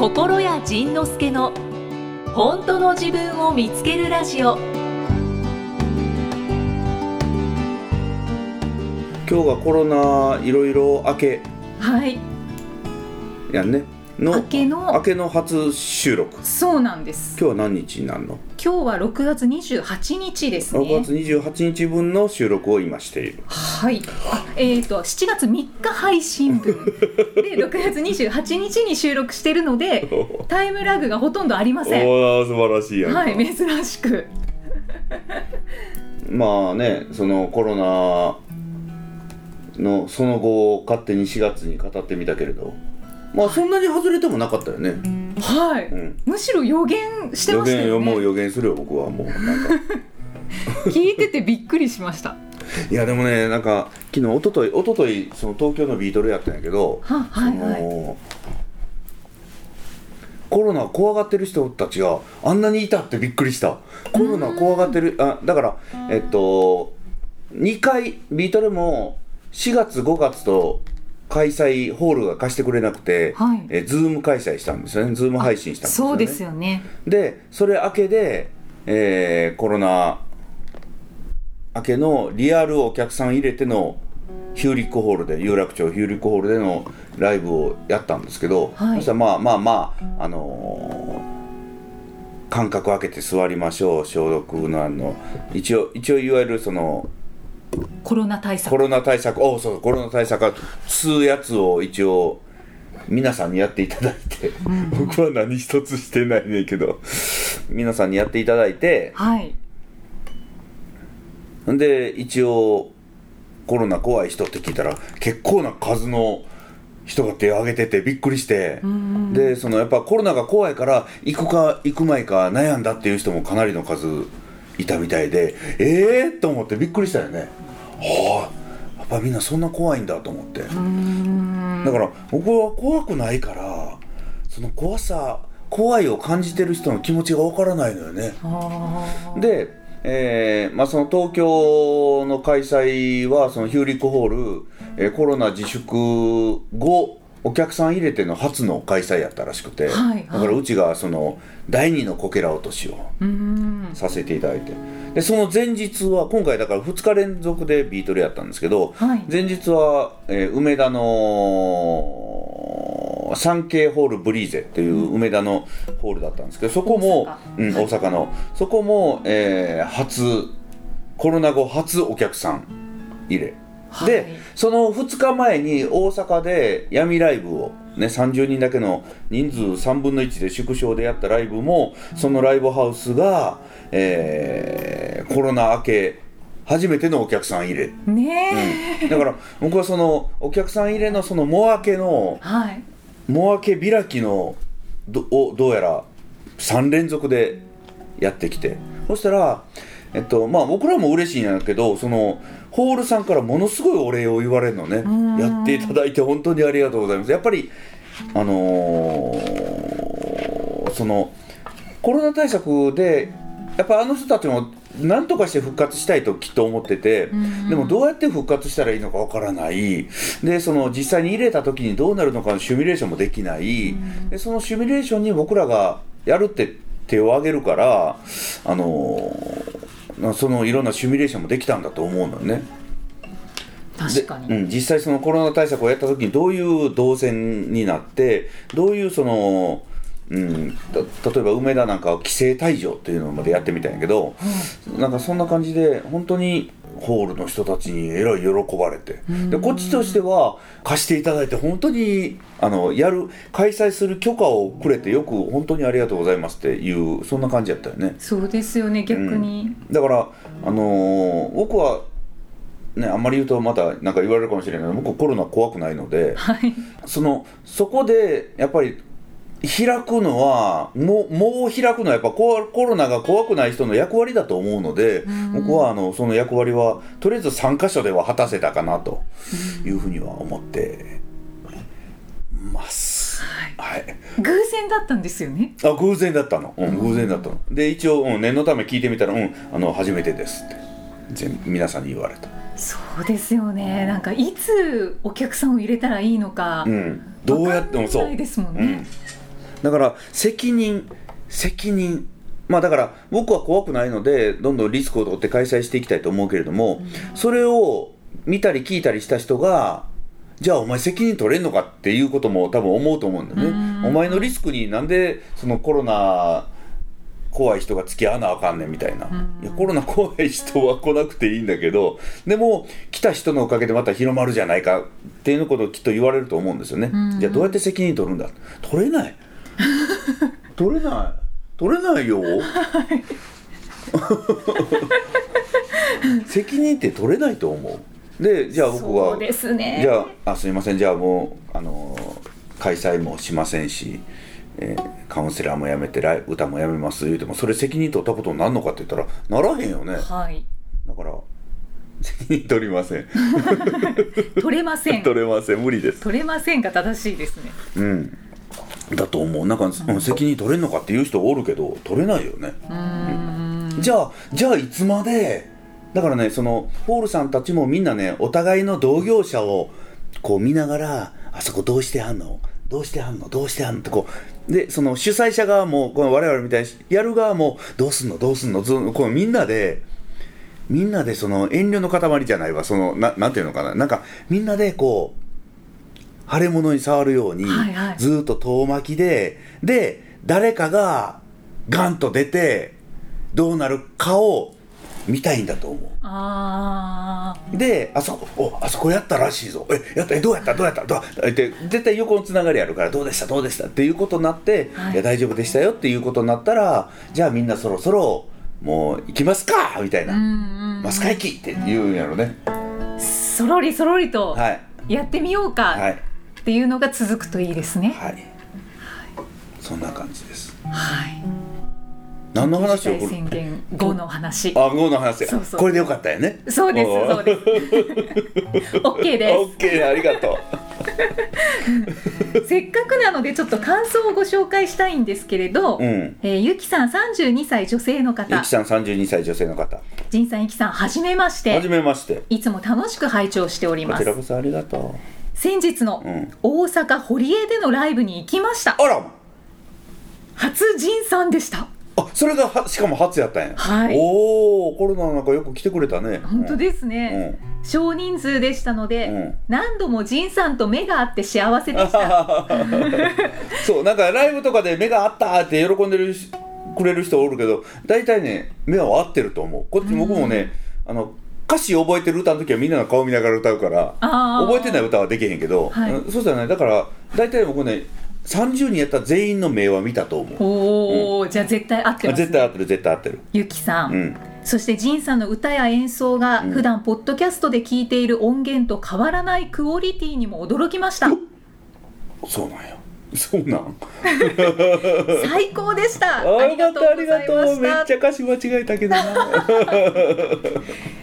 心谷仁之助の本当の自分を見つけるラジオ。今日がコロナいろいろ明け。はい。やんねの明けの明けの初収録。そうなんです。今日は何日になるの？今日は6月28日ですね。6月28日分の収録を今している。はい。あえっ、と7月3日配信分。で6月28日に収録してるので タイムラグがほとんどありません。おお素晴らしいやんか。はい珍しく。まあねそのコロナのその後を勝手に4月に語ってみたけれどまあそんなに外れてもなかったよね、はい、うん、むしろ予言して予ましたよね。言もう予言するよ僕はもう。なんか。聞いててびっくりしました。いやでもねなんか昨日一昨日一昨日その東京のビートルやったんやけどははいそはい。のコロナ怖がってる人たちがあんなにいたってびっくりした。コロナ怖がってるあだからえっと2回ビートルも4月5月と開催ホールが貸してくれなくて、はい。えズーム開催したんですよね。ズーム配信したんですよね。そうですよね。でそれ明けで、えーコロナ明けのリアルお客さん入れてのヒューリックホールで有楽町ヒューリックホールでのライブをやったんですけど、はい。そしたらまあまあまああのー間隔空けて座りましょう消毒のあの一応一応いわゆるそのコロナ対策。コロナ対策。おうそうコロナ対策。吸うやつを一応皆さんにやっていただいて、僕は何一つしてないねんけど。皆さんにやっていただいて。はい。んで一応コロナ怖い人って聞いたら結構な数の人が手を挙げててびっくりして。でそのやっぱコロナが怖いから行くか行く前か悩んだっていう人もかなりの数いたみたいでええー、と思ってびっくりしたよね。はあやっぱみんなそんな怖いんだと思って。だから僕は怖くないからその怖さ怖いを感じてる人の気持ちがわからないのよね。で、えーまあ、その東京の開催はそのヒューリックホール、えーコロナ自粛後お客さん入れての初の開催やったらしくて、はい。はいだからうちがその第二のこけら落としをさせていただいて。でその前日は今回だから2日連続でビートルやったんですけど、はい。前日は、えー梅田のサンケイホールブリーゼっていう梅田のホールだったんですけどそこも大阪。うん、大阪のそこも、えー初コロナ後初お客さん入れ、はい。でその2日前に大阪で闇ライブを、ね、30人だけの人数3分の1で縮小でやったライブもそのライブハウスが、えーコロナ明け初めてのお客さん入れ、ねえ、だから僕はそのお客さん入れのそのも明けのはい。も明け開きのどをどうやら3連続でやってきて。そしたら、えっとまあ、僕らも嬉しいんやけどそのホールさんからものすごいお礼を言われるのね。ん。やっていただいて本当にありがとうございます。やっぱりあのーそのコロナ対策でやっぱあの人たちも何とかして復活したいときっと思ってて、でもどうやって復活したらいいのかわからない。でその実際に入れた時にどうなるのかのシミュレーションもできない、でそのシミュレーションに僕らがやるって手を挙げるからあのーそのいろんなシミュレーションもできたんだと思うのよね。確かに、でうん、実際そのコロナ対策をやった時にどういう動線になってどういうその、うん、た例えば梅田なんかは規制退場っていうのまでやってみたんやけど、なんかそんな感じで本当にホールの人たちにえらい喜ばれて。でこっちとしては貸していただいて本当にあのやる開催する許可をくれてよく本当にありがとうございますっていうそんな感じやったよね。そうですよね逆に、だから、あのー僕は、ね、あんまり言うとまたなんか言われるかもしれないけど僕コロナ怖くないのではい。そのそこでやっぱり開くのはもうもう開くのはやっぱココロナが怖くない人の役割だと思うので僕はあのその役割はとりあえず3箇所では果たせたかなというふうには思ってます。はい。偶然だったんですよね？あ偶然だったの、うん、偶然だったの。で一応、うん、念のため聞いてみたら「うんあの初めてです」って全皆さんに言われた。そうですよね。なんかいつお客さんを入れたらいいのか、うん。どうやってもそう。ないですもんね。うん、だから責任責任。まあだから僕は怖くないのでどんどんリスクを取って開催していきたいと思うけれども、それを見たり聞いたりした人がじゃあお前責任取れんのかっていうことも多分思うと思うんだよね。お前のリスクになんでそのコロナ怖い人が付き合わなあかんねんみたいな、いやコロナ怖い人は来なくていいんだけどでも来た人のおかげでまた広まるじゃないかっていうことをきっと言われると思うんですよね、じゃあどうやって責任取るんだ？取れない取れない。取れないよ、責任って取れないと思う。でじゃあ僕は。そうですね。じゃああすいません。じゃあもうあの開催もしませんし、えーカウンセラーもやめてライ歌もやめます。言うてもそれ責任取ったことになるのかって言ったらならへんよね。はい。だから責任取りません。取れません。取れません。無理です。取れませんが正しいですね。うんだと思う。なんか、うん。責任取れんのかっていう人おるけど取れないよね。うーん。じゃあじゃあいつまでだからねそのホールさんたちもみんなねお互いの同業者をこう見ながらあそこどうしてはんの？どうしてはんの？どうしてはんの？ってこうでその主催者側もこの我々みたいにやる側もどうすんの？どうすんの？ずこうみんなでみんなでその遠慮の塊じゃないわ。そのななんていうのかな。なんかみんなでこう腫れ物に触るように、はいはい。ずーっと遠巻きでで誰かがガンと出てどうなるかを見たいんだと思あうであそこおあそこやったらしいぞ。えやったえどうやったどうやったどうやったって絶対横のつながりあるからどうでしたどうでしたっていうことになって、はい。い、や大丈夫でしたよっていうことになったらじゃあみんなそろそろもう行きますかみたいな、マスカ行きって言うんやろね、そろりそろりとはい。やってみようはかいっていうのが続くといいですね。はい。そんな感じです。はい。何の話を？宣言後の話。あ、午後の話。そうそう。これでよかったよね。そうですそうです。OK でオッケー、ありがとす せっかくなのでちょっと感想をご紹介したいんですけれど、う。うん。えーゆきさん32歳女性のゆ方きさん、三十二歳女性の方。じんさんゆきさんはじめましはじてめまして。いつも楽しく拝聴しておりこます。ちらこそありがと先日の。大阪堀江でのライブに行きましたあら。初仁さんでしたあ、それがは、しかも初やったんや。はいおお、コロナの中よく来てくれたね。本当ですね、少人数でしたので、うん何度も仁さんと目が合って幸せでした そう、なんかライブとかで目があったって喜んでるしくれる人おるけど、大体ね、目は合ってると思う。こっち僕もね、あの。歌詞覚えてる歌の時はみんなの顔見ながら歌うから覚えてない歌はできへんけど、はい。うんそうじゃない。だから大体僕ね30人やったら全員の目は見たと思う。おお、じゃあ絶対合ってます、ね、絶対合ってる絶対合ってる。ゆきさん、うん。そして仁さんの歌や演奏がうん。普段ポッドキャストで聞いている音源と変わらないクオリティにも驚きました。そうなんやそうなん？最高でした。あありがとうありがとう。めっちゃ歌詞間違えたけどな。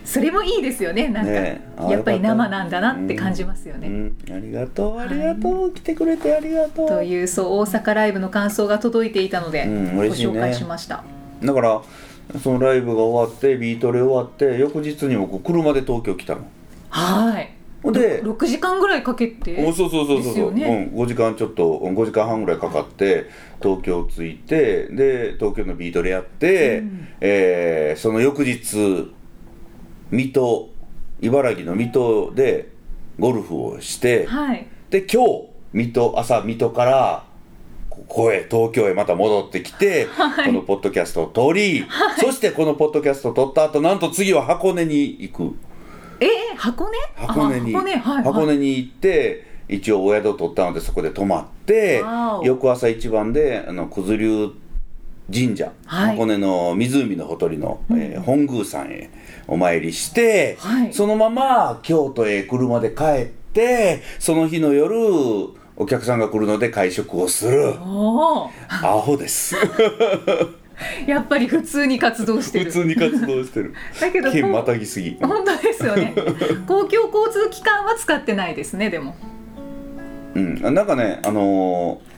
それもいいですよね。なんか、ねやっぱり生なんだなって感じますよね、うん、ありがとう。ありがとう、来てくれてありがとう。というそう大阪ライブの感想が届いていたので、うんご紹介しました。だからそのライブが終わってビートレ終わって翌日に僕車で東京来たの。はいほんで6時間ぐらいかけておそうそうそうそう。ですよね。うん、5時間ちょっとうん5時間半ぐらいかかって東京着いてで東京のビートレやって、うん。えーその翌日水戸茨城の水戸でゴルフをして、はい。で今日水戸朝水戸からここへ東京へまた戻ってきて、はい。このポッドキャストを撮り、そしてこのポッドキャストを撮った後なんと次は箱根に行くえー、箱根？箱根に。あ箱根。はい、はい、箱根に行って一応お宿を取ったのでそこで泊まって翌朝一番であの九頭龍神社、はい。箱根の湖のほとりの、えー本宮さんへお参りして、はい。そのまま京都へ車で帰ってその日の夜お客さんが来るので会食をする。アホです やっぱり普通に活動して普る通に活動してる。だけど県まこたぎすぎ。う本当ですよね。公共交通機関は使ってないですねでも。うん、なんかね、あのー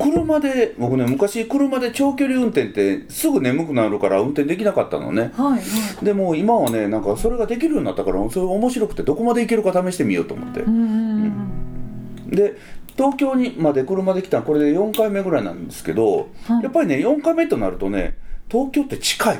車で僕ね昔車で長距離運転ってすぐ眠くなるから運転できなかったのね。はいはい。でも今はねなんかそれができるようになったからそれ面白くてどこまでいけるか試してみようと思って。うん。うん。で東京にまで車で来たのこれで4回目ぐらいなんですけど、はい。やっぱりね4回目となるとね東京って近い。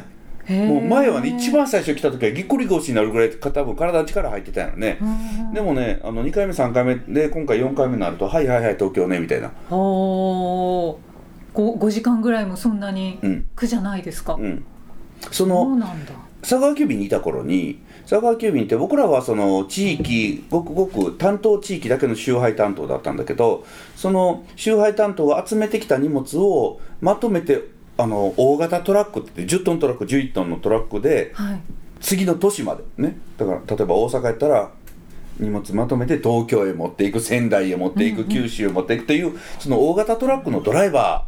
もう前はね一番最初来た時はぎっくり腰になるぐらい多分体に力入ってたよね、うんでもねあの2回目3回目で今回4回目になるとはいはいはい東京ねみたいな。おー。5, 5時間ぐらいもそんなにうん。苦じゃないですか、うん。そそうんだ。佐川急便にいた頃に佐川急便って僕らはその地域ごくごく担当地域だけの集配担当だったんだけどその集配担当が集めてきた荷物をまとめてあの大型トラックって10トントラック11トンのトラックではい。次の都市までね。だから例えば大阪やったら荷物まとめて東京へ持っていく仙台へ持っていく、九州へ持っていくというその大型トラックのドライバ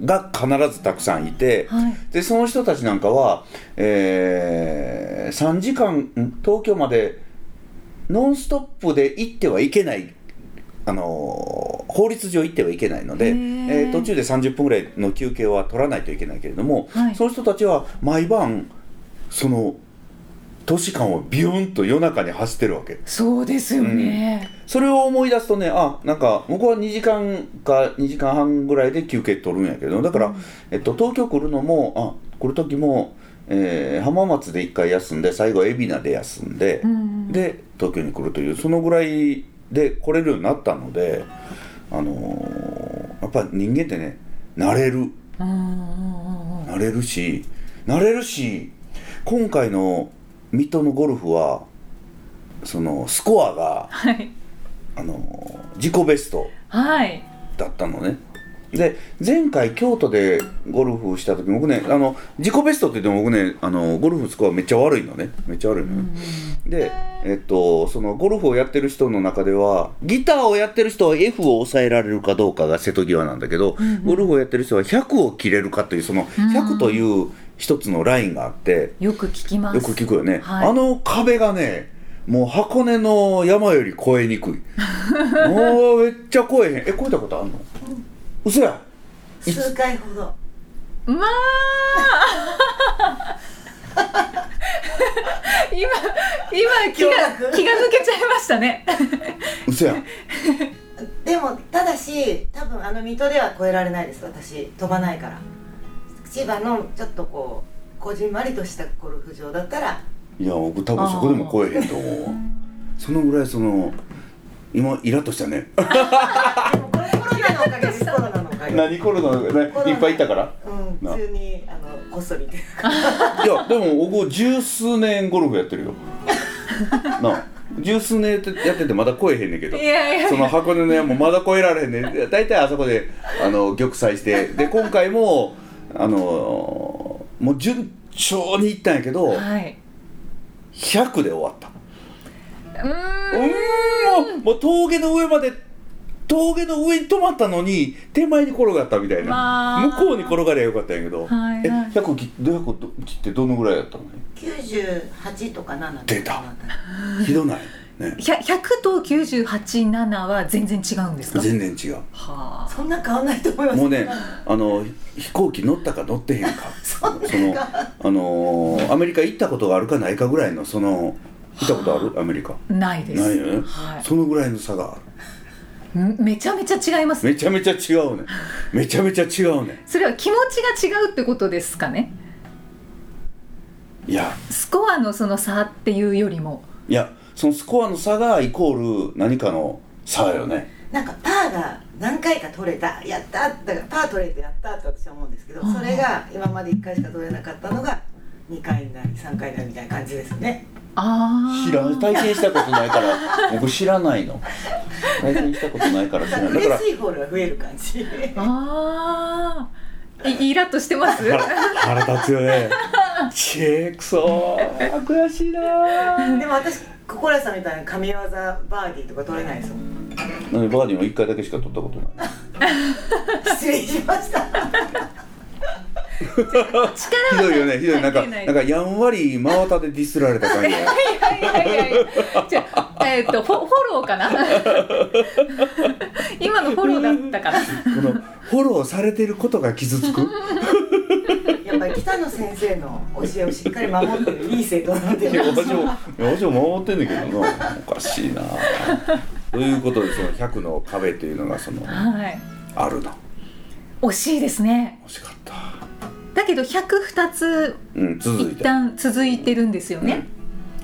ーが必ずたくさんいて、はい。でその人たちなんかは、えー3時間ん？東京までノンストップで行ってはいけない、あのー法律上行ってはいけないので、えへー。ー途中で30分ぐらいの休憩は取らないといけないけれども、はい。その人たちは毎晩その都市間をビューンと夜中に走ってるわけ。そうですよね、それを思い出すとねあなんか僕は2時間か2時間半ぐらいで休憩取るんやけどだから、うん。えっと、東京来るのもあ来る時も、えー浜松で1回休んで最後海老名で休んで、うんで東京に来るというそのぐらいで来れるようになったので、あのーやっぱ人間ってね慣れる。慣れるし慣れるし今回の水戸のゴルフはそのスコアが、はい。あのー自己ベストはい。だったのねで前回京都でゴルフした時僕ねあの自己ベストって言っても僕ねあのゴルフスコアめっちゃ悪いのね。めっちゃ悪いのよ、でえっとそのゴルフをやってる人の中ではギターをやってる人は F を抑えられるかどうかが瀬戸際なんだけど、うんうん。ゴルフをやってる人は100を切れるかというその100という一つのラインがあって、よく聞きます。よく聞くよね、はい。あの壁がねもう箱根の山より越えにくい。もうめっちゃ越えへん。え越えたことあんの？嘘や。数回ほど。まあ。今今気が気が抜けちゃいましたね。嘘や。でもただし多分あの水戸では超えられないです私。飛ばないから。千葉のちょっとこうこじんまりとしたゴルフ場だったら。いや僕多分そこでも超えへんと思うわ。そのぐらいその今イラッとしたね。でもこれコロナのおかげです。コロナのおかげ何コロナ。ねいっぱいいたから？うんな。普通にあのこっそりいやでも僕十数年ゴルフやってるよ。な。あ十数年やっててまだ超えへんねんけど。その箱根の山もまだ超えられへんねん。大体あそこであの玉砕して。で今回もあのもう順調にいったんやけどはい。100で終わった。うんん。もう峠の上まで峠の上に止まったのに手前に転がったみたいな、まあ。向こうに転がりゃよかったんやけど、はいはい。え100切って100切ってどのぐらいやったの？98とか7出た。ひどない？ね。ひゃ100と987は全然違うんですか？全然違う。はあ。そんな変わんないと思います。もうねあの飛行機乗ったか乗ってへんか。そのあのーアメリカ行ったことがあるかないかぐらいのその行ったことある？アメリカ。ないです。ないよね、はい。そのぐらいの差が。あるん？めちゃめちゃ違いますめちゃめちゃ違うね。めちゃめちゃ違うね。それは気持ちが違うってことですかね？いや。スコアのその差っていうよりも。いやそのスコアの差がイコール何かの差よね。なんかパーが何回か取れたやっただからパー取れてやったって私は思うんですけどうん。それが今まで1回しか取れなかったのが2回になり3回になりみたいな感じですね知らん体験したことないから。僕知らないの。体験したことないから知らないだから嬉しいホールが増える感じ。ああいイラッとしてます？腹腹立つよね。ちえくそー。悔しいなー。でも私心屋さんみたいな神業バーディーとか取れないですもん。バーディーも1回だけしか取ったことない。失礼しましたひどいよねひどい。なんかなんかやんわり真綿でディスられた感じいやいやいやいやじゃあえっ、とフォフォローかな？今のフォローだったかな？このフォローされてることが傷つく？やっぱり北野先生の教えをしっかり守ってるいい生徒なのでいや私も私も守ってんだけどな。おかしいな。ということでその100の壁というのがそのはい。あるの惜しいですね。惜しかっただけど1002つうん続い一た旦続いてるんですよね、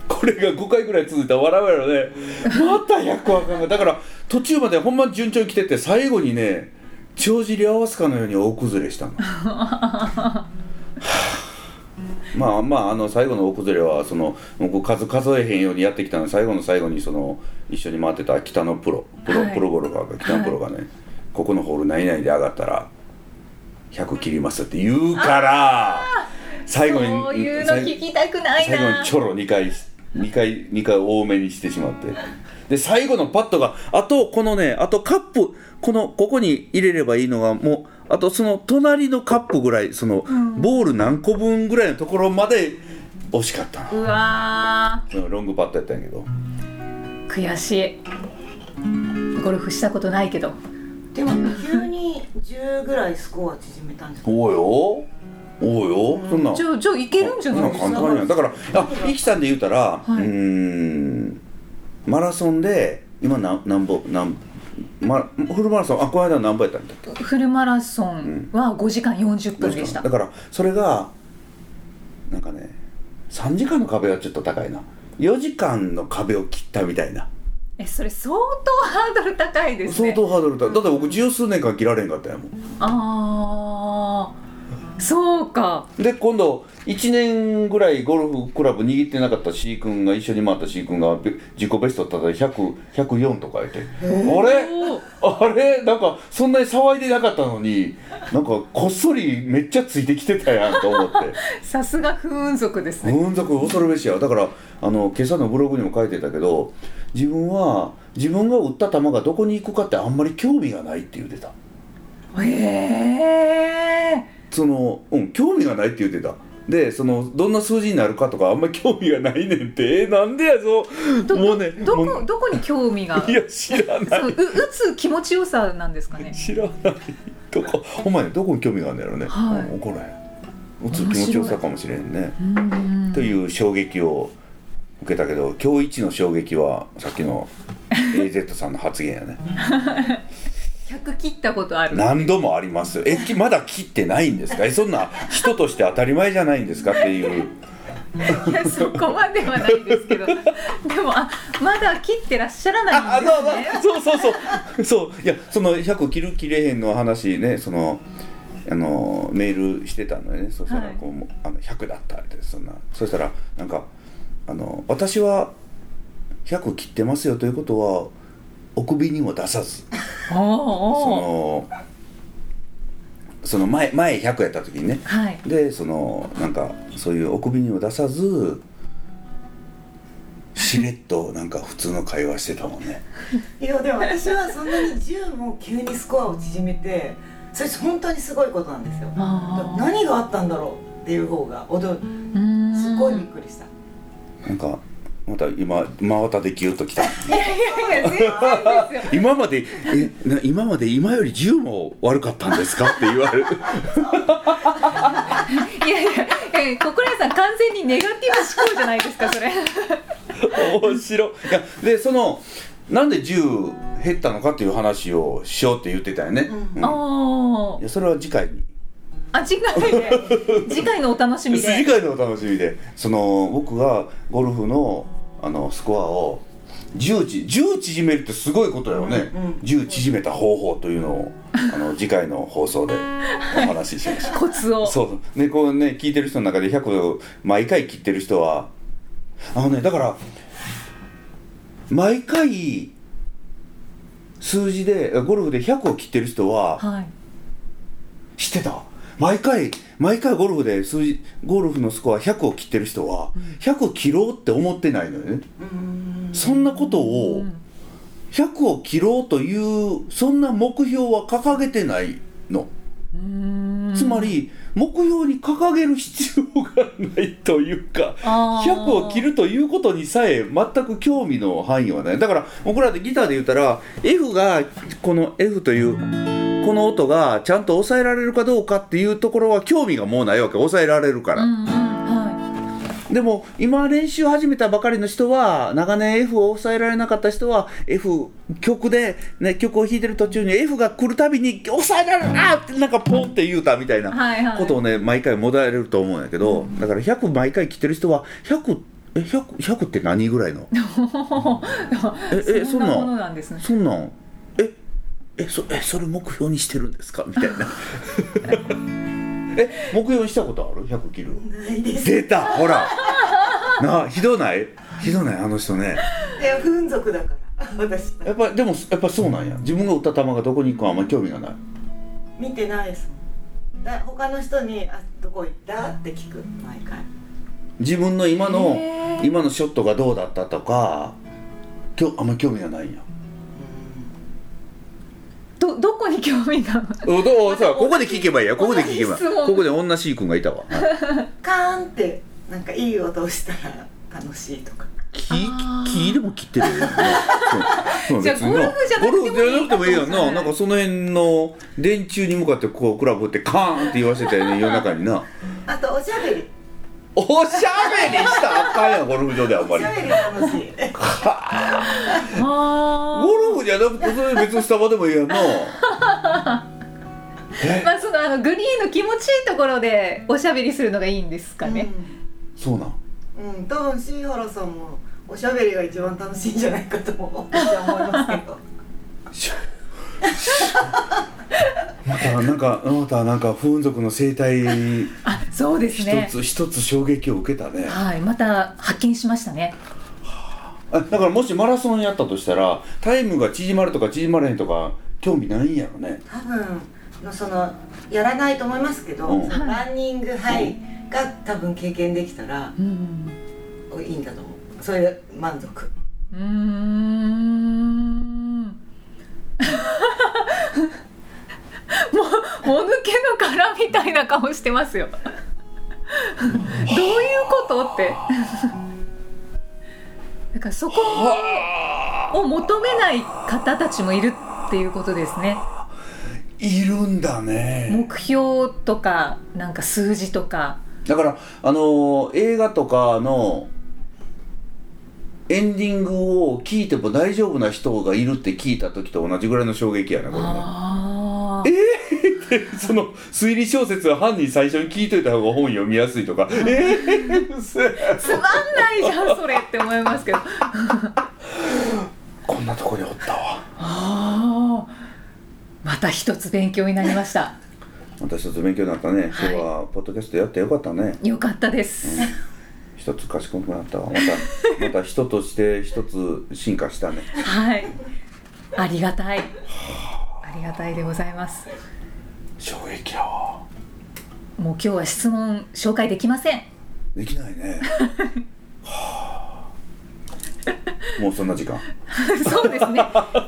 これが5回ぐらい続いたら笑うやろね。また100あかんが。だから途中までほんま順調に来てて最後にね帳尻合わすかのように大崩れしたの。は あまあまああの最後の大崩れはその僕数数えへんようにやってきたので最後の最後にその一緒に回ってた北のプロ。プロ,、はい。プロゴルファーが北のプロがね、ここのホール何々で上がったら100切りますって言うから最後にそういうの最聞きたくない最後なにちょろ2回2回2回多めにしてしまって。で最後のパットがあとこのねあとカップこのここに入れればいいのがもうあとその隣のカップぐらいその、ボール何個分ぐらいのところまで惜しかったのうわロングパットやったんやけど。ー悔しい。ゴルフしたことないけどでも急に10ぐらいスコア縮めたんですかおうよ。おうよ。そんな。んじゃあじゃあいけるんじゃないですか？やだからあイキさんで言うたら、はい。うーんマラソンで今なんなんぼなんま、フルマラソンあこの間何ぼやったんだフルマラソンは5時間40分でした。だからそれがなんかね3時間の壁はちょっと高いな。4時間の壁を切ったみたいなえそれ相当ハードル高いです相ね当ハードル高い。だって僕十数年間切られんかったやもん。ああそうか。で今度1年ぐらいゴルフクラブ握ってなかった C 君が一緒に回った C 君がべ自己ベストただ100104とか言って。あれ？あれ？なんかそんなに騒いでなかったのになんかこっそりめっちゃついてきてたやんと思って。さすが不運族ですね。運族恐るべしや。だからあの今朝のブログにも書いてたけど自分は自分が打った球がどこに行くかってあんまり興味がないって言ってた。へえそのうん興味がないって言ってた。でそのどんな数字になるかとかあんまり興味がないねんって。えなんでやぞ。どもうねどこどこに興味が？いや知らない。う打つ気持ちよさなんですかね。知らないどこ。お前どこに興味があるんだろうね、はい。うん怒らへん。打つ気持ちよさかもしれんね。うんという衝撃を受けたけど今日一の衝撃はさっきの AZ さんの発言やね 100切ったことある。何度もあります。えきまだ切ってないんですか？えそんな人として当たり前じゃないんですかっていう。いやそこまではないですけど。でもあまだ切ってらっしゃらないあんですね。そうそうそうそう。そう。いやその100切る切れへんの話ねそのあのメールしてたのよね。そしたらはい。こう、もうあの100だったってそんな。そしたらなんかあの私は100切ってますよということはお首にも出さず。おーそおーのその前前100やった時にね。はい。でそのなんかそういうお首にも出さずしれっとなんか普通の会話してたもんね。いやでも私はそんなに10も急にスコアを縮めてそれ本当にすごいことなんですよ。何があったんだろうっていう方が驚すごいびっくりした。なんかまた今真綿でギュッときた。いやいや全然ですよ。今まで今まで今より10も悪かったんですかって言われる。いやいやいや心屋さん完全にネガティブ思考じゃないですかそれ。面白い。いやでそのなんで10減ったのかっていう話をしようって言ってたよね、うんあいやそれは次回に。あ次回で 次回のお楽しみで。次回のお楽しみで。その僕がゴルフのあのスコアを10ち10縮めるってすごいことだよね、うんうん10縮めた方法というのをあの次回の放送でお話ししました。コツを。そう。ねこうね聞いてる人の中で100を毎回切ってる人はあのねだから毎回数字でゴルフで100を切ってる人ははい。知ってた？毎回毎回ゴルフで数字ゴルフのスコア100を切ってる人は100切ろうって思ってないのよね。うん。そんなことをうん100を切ろうというそんな目標は掲げてないの。つまり目標に掲げる必要がないというかあー。100を切るということにさえ全く興味の範囲はない。だから僕らでギターで言ったら F がこの F というこの音がちゃんと抑えられるかどうかっていうところは興味がもうないわけ。抑えられるから、うんうんはでも今練習始めたばかりの人は長年 F を抑えられなかった人は F 曲で、ね、曲を弾いてる途中に F が来るたびに抑えられるなってなんかポンって言うたみたいなことをね毎回もだえれると思うんやけど、だから100毎回来てる人は100え 100, 100って何ぐらいの？ええそんなもそんなんのなんですね。そんなん？ええそえそれ目標にしてるんですか？みたいなえ目標にしたことある？100切るないです。出た。ほら。なあひどない？ひどない？あの人ね。で不運族だから。私。やっぱでもやっぱそうなんや。自分が打った球がどこに行くかあんまり興味がない。見てないです。もんだ他の人に「あどこ行った?」って聞く。毎回。自分の今の今のショットがどうだったとかきょあんまり興味がないんやどどこに興味がおどう？さここで聞けばいいや。ここで聞けば。ここで女 C 君がいたわ、はい。カーンってなんかいい音をしたら楽しいとか。木？木でも切ってるよね。そう。そう。じゃゴルフじゃなくてもいいやんなな。んかその辺の電柱に向かってこうクラブってカーンって言わせたよね夜中にな。あとおしゃべりおしゃべりしたらあかんやんゴルフ場であんまり。おしゃべり楽しい。あゴルフじゃなくてそれ別にスタバでもいいやんな まあそのあのグリーンの気持ちいいところでおしゃべりするのがいいんですかね、そうなん？うん、うん、多分椎原さんもおしゃべりが一番楽しいんじゃないかと私は思いますけど。し またなんかまたなんか不運族の生態あそうです一ねつ一つ衝撃を受けたね。はいまた発見しましたね。あだからもしマラソンやったとしたらタイムが縮まるとか縮まらへんとか興味ないんやろね。多分のそのやらないと思いますけど、うん。そのランニングハイが多分経験できたらうん。いいんだと思う。それで満足。うーんもうもぬけの殻みたいな顔してますよ。どういうことって。だからそこを求めない方たちもいるっていうことですね。いるんだね。目標とかなんか数字とか。だからあのー映画とかのエンディングを聞いても大丈夫な人がいるって聞いた時と同じぐらいの衝撃やねこれね その推理小説は犯人最初に聞いといた方が本読みやすいとか。えー、つまんないじゃんそれって思いますけど。こんなとこにおったわ。ああまた一つ勉強になりました。また一つ勉強になったね、今日はポッドキャストやってよかったね。よかったです、一つ賢くなったわ。また また人として一つ進化したね。はい。ありがたい。ありがたいでございます衝撃やわ。もう今日は質問紹介できません。できないね。は あもうそんな時間。そうですね。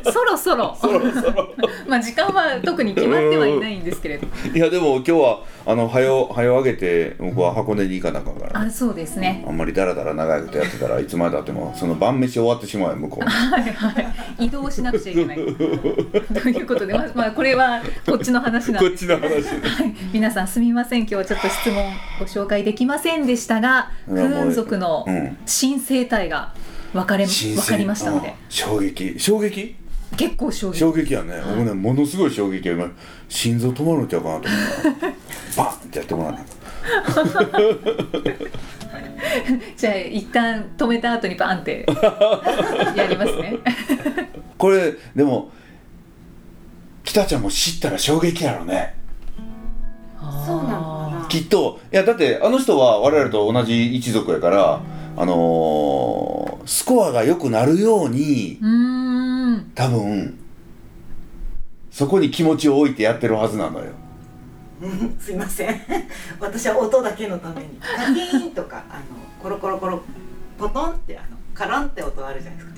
そろそろ。まあ時間は特に決まってはいないんですけれど。いやでも今日はあの早う早う上げて僕は箱根に行かなあかんから、ね、あそうですね。あんまりダラダラ長いことやってたらいつまでたってもその晩飯終わってしまうよ向こうにはいはい。移動しなくちゃいけない。ということでまあ、まあ、これはこっちの話なんこっですちの話。はい、皆さんすみません。今日はちょっと質問ご紹介できませんでしたがいやもう風雲族のうん。新生態が分かれ分かりましたので。うん衝撃。衝撃？結構衝撃。衝撃やね、僕ねものすごい衝撃や今心臓止まるんちゃうかなと思った。バンってやってもらわないじゃあ一旦止めた後にバンって やりますね。これでも北ちゃんも知ったら衝撃やろね。そうなのかな？きっと。いやだってあの人は我々と同じ一族やからあのースコアが良くなるようにうーん。多分そこに気持ちを置いてやってるはずなのよ。う んすいません。私は音だけのためにカキーンとかあのコロコロコロポトンってあのカランって音あるじゃないです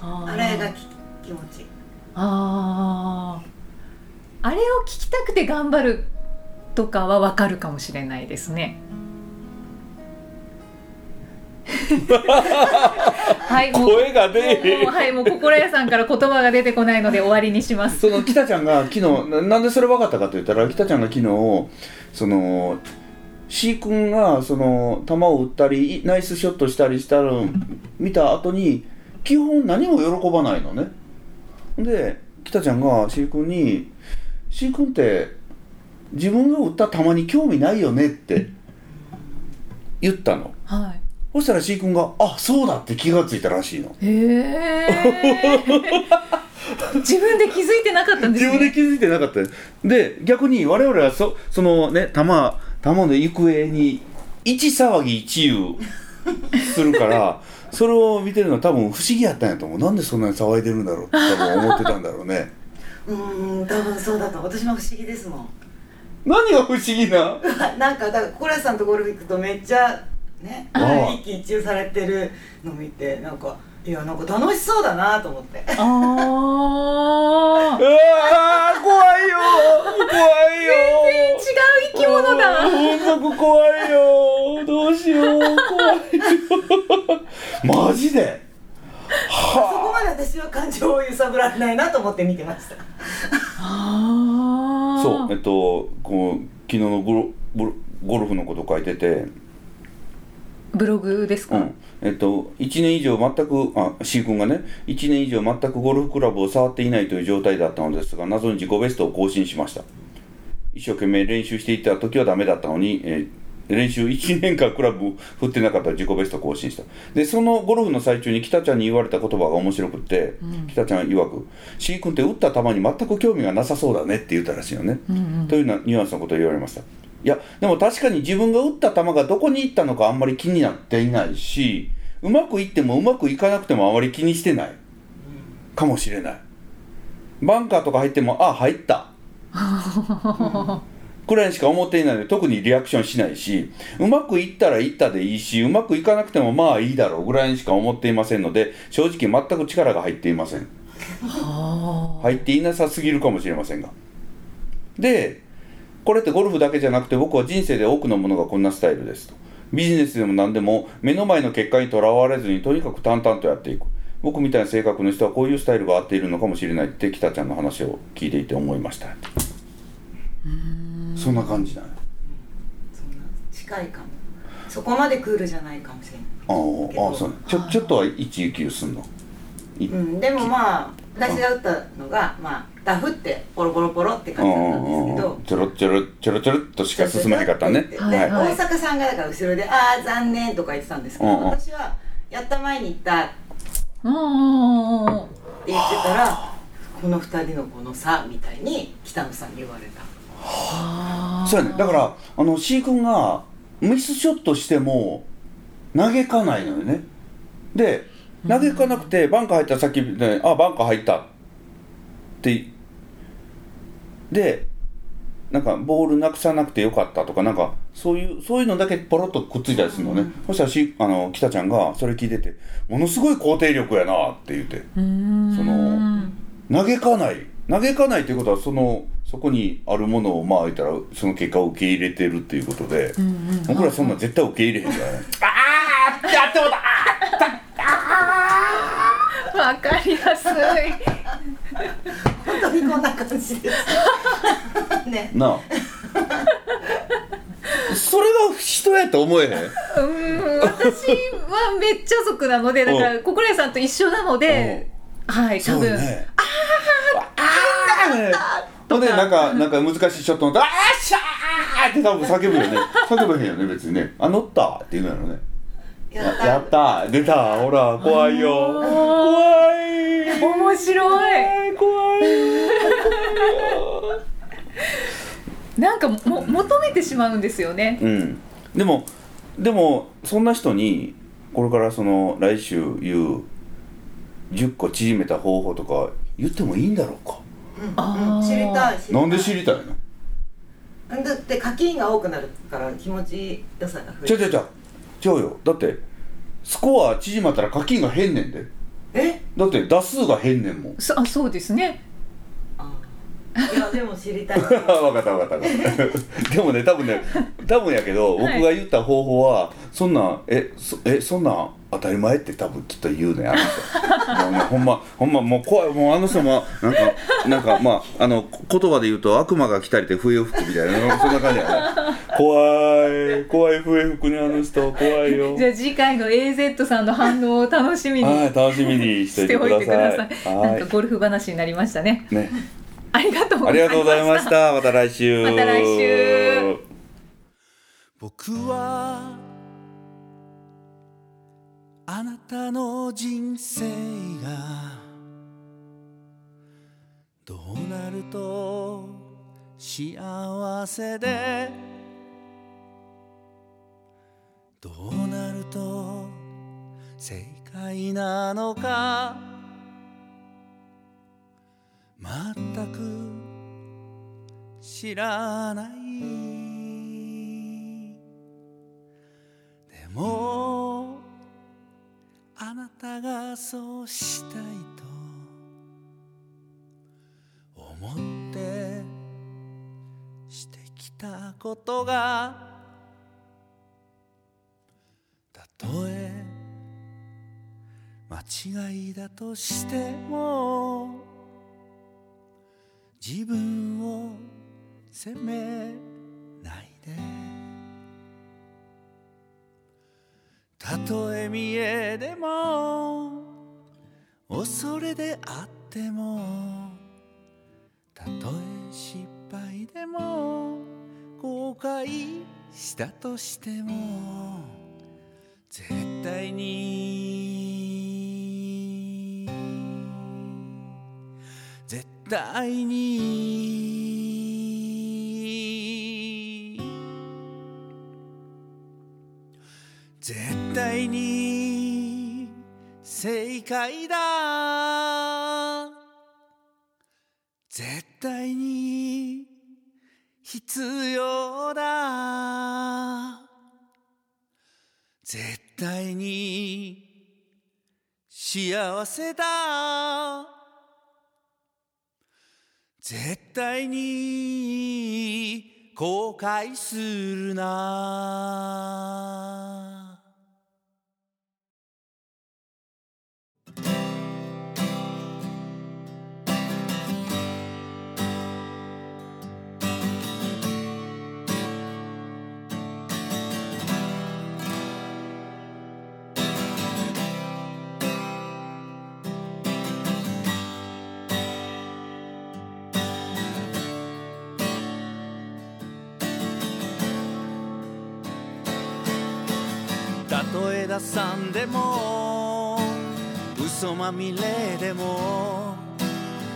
か。あれがき気持ちいい。あー。あれを聞きたくて頑張るとかは分かるかもしれないですね はいもう声が出はいもう心屋さんから言葉が出てこないので終わりにしますその北ちゃんが昨日ななんでそれ分かったかと言ったら北ちゃんが昨日その C 君がその球を打ったりナイスショットしたりしたのを見た後に基本何も喜ばないのねで北ちゃんが C 君に「C 君って自分が打った球に興味ないよね」って言ったのはいそしたら C 君が「あそうだ」って気がついたらしいの。へえ 自分で気づいてなかったんですね。自分で気づいてなかったです。で逆に我々はそそのね球球の行方に一騒ぎ一憂するから それを見てるのは多分不思議やったんやと思う。なんでそんなに騒いでるんだろうって多分思ってたんだろうね。うーん多分そうだと私も不思議ですもん何が不思議ななんかだからコラさんとゴルフ行くとめっちゃね。ああ。一喜一憂されてるの見てなんかいやなんか楽しそうだなと思って。ああ怖いよ。怖いよ。違う生き物だ。音楽怖いよ。どうしよう。怖いよ。マジで？そこまで私は感情を揺さぶられないなと思って見てました。ああそうえっとこう昨日のゴルゴルゴルフのこと書いててブログですか、うん。えっと、1年以上全くあ C 君がね1年以上全くゴルフクラブを触っていないという状態だったのですが謎に自己ベストを更新しました。一生懸命練習していた時はダメだったのに、えー練習1年間クラブ振ってなかったら自己ベスト更新した。でそのゴルフの最中に北ちゃんに言われた言葉が面白くって、北ちゃん曰く C 君って打った球に全く興味がなさそうだねって言ったらしいよね、というようなニュアンスのことを言われましたいやでも確かに自分が打った球がどこに行ったのかあんまり気になっていないしうまくいってもうまくいかなくてもあまり気にしてない。かもしれない。バンカーとか入ってもあ入った。くらいしか思っていないので特にリアクションしないしうまくいったらいったでいいしうまくいかなくてもまあいいだろう。ぐらいにしか思っていませんので正直全く力が入っていません。入っていなさすぎるかもしれませんが。でこれってゴルフだけじゃなくて僕は人生で多くのものがこんなスタイルですと。ビジネスでも何でも目の前の結果にとらわれずにとにかく淡々とやっていく。僕みたいな性格の人はこういうスタイルが合っているのかもしれないって北ちゃんの話を聞いていて思いました。そんな感じだね。そんな。近いかも。そこまでクールじゃないかもしれない。あーあーそう。ねちょちょっとは一時休すんの？いうん、でもまあ私が打ったのがまあダフってポロポロポロってう感じだったんですけど。うんちょろちょろちょろちょろっとしか進まへんかったね。ではいはい。大阪さんがだから後ろで「ああ残念」とか言ってたんですけど、うんうん。私は「やった前に行った」ってうんうんうん。うん言ってたらこの二人のこの差みたいに北野さんに言われた。そうやね。だからあの C 君がミスショットしても嘆かないのよね。で嘆かなくてバンカー入ったらさっきねあバンカー入ったってでなんかボールなくさなくてよかったとかなんかそういうそういうのだけポロッとくっついたりするのね、そしたらしあの北ちゃんがそれ聞いててものすごい肯定力やなって言って。その嘆かない。嘆かないということはそのそこにあるものをまあ言ったらその結果を受け入れてるっていうことで、うんうん僕らそんなん絶対受け入れへんからね わかりやすい。本当にこんな感じです。ね。なあ。それが人やと思えへん？うーん私はめっちゃ族なのでだからうん心屋さんと一緒なのではい多分、ね。あああほんでなんかなんか難しいショットのと「あーっしゃー!」って多分叫ぶよね。叫べへんよね別にね「あ乗った!」って言うのやろねやった。やった。出た。ほら怖いよ。怖い。面白い。怖い。なんかも求めてしまうんですよね。うん。でもでもそんな人にこれからその来週言う10個縮めた方法とか言ってもいいんだろうか？うん。知りたい知りたいなんで知りたいの？だって課金が多くなるから気持ちよさが増える。ちゃうちゃうちゃうちゃうよ。だってスコア縮まったら課金が変ねんで。え？だって打数が変ねんもん。そあそうですね。あいやでも知りたい。分かった分かった でもね多分ね多分やけど僕はい。が言った方法はそんなんえそえそんなん当たり前って多分きっと言うねあの人。もうねほんまほんまもう怖い。もうあの人もなんかなんかまああの言葉で言うと悪魔が来たりて笛を吹くみたいなそんな感じやね。怖い怖い笛吹くねあの人怖いよ。じゃあ次回の AZ さんの反応を楽しみにはい楽しみにしとい。してておいてくください。ださい。はなんかゴルフ話になりましたね。いねありがとうごあざいました。りがとうございました。また来週。また来週。僕はあなたの人生がどうなると幸せでどうなると正解なのか全く知らない。でもあなたがそうしたいと思ってしてきたことがたとえ間違いだとしても自分を責めないで。たとえ見えでも恐れであってもたとえ失敗でも後悔したとしても絶対に対に。絶対に。正解だ。絶対に。必要だ。絶対に。幸せだ。絶対に後悔するな。とえ打算でも嘘まみれでも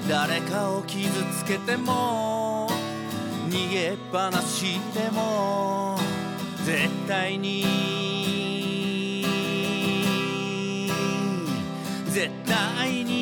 誰かを傷つけても逃げっぱなしでも絶対に絶対に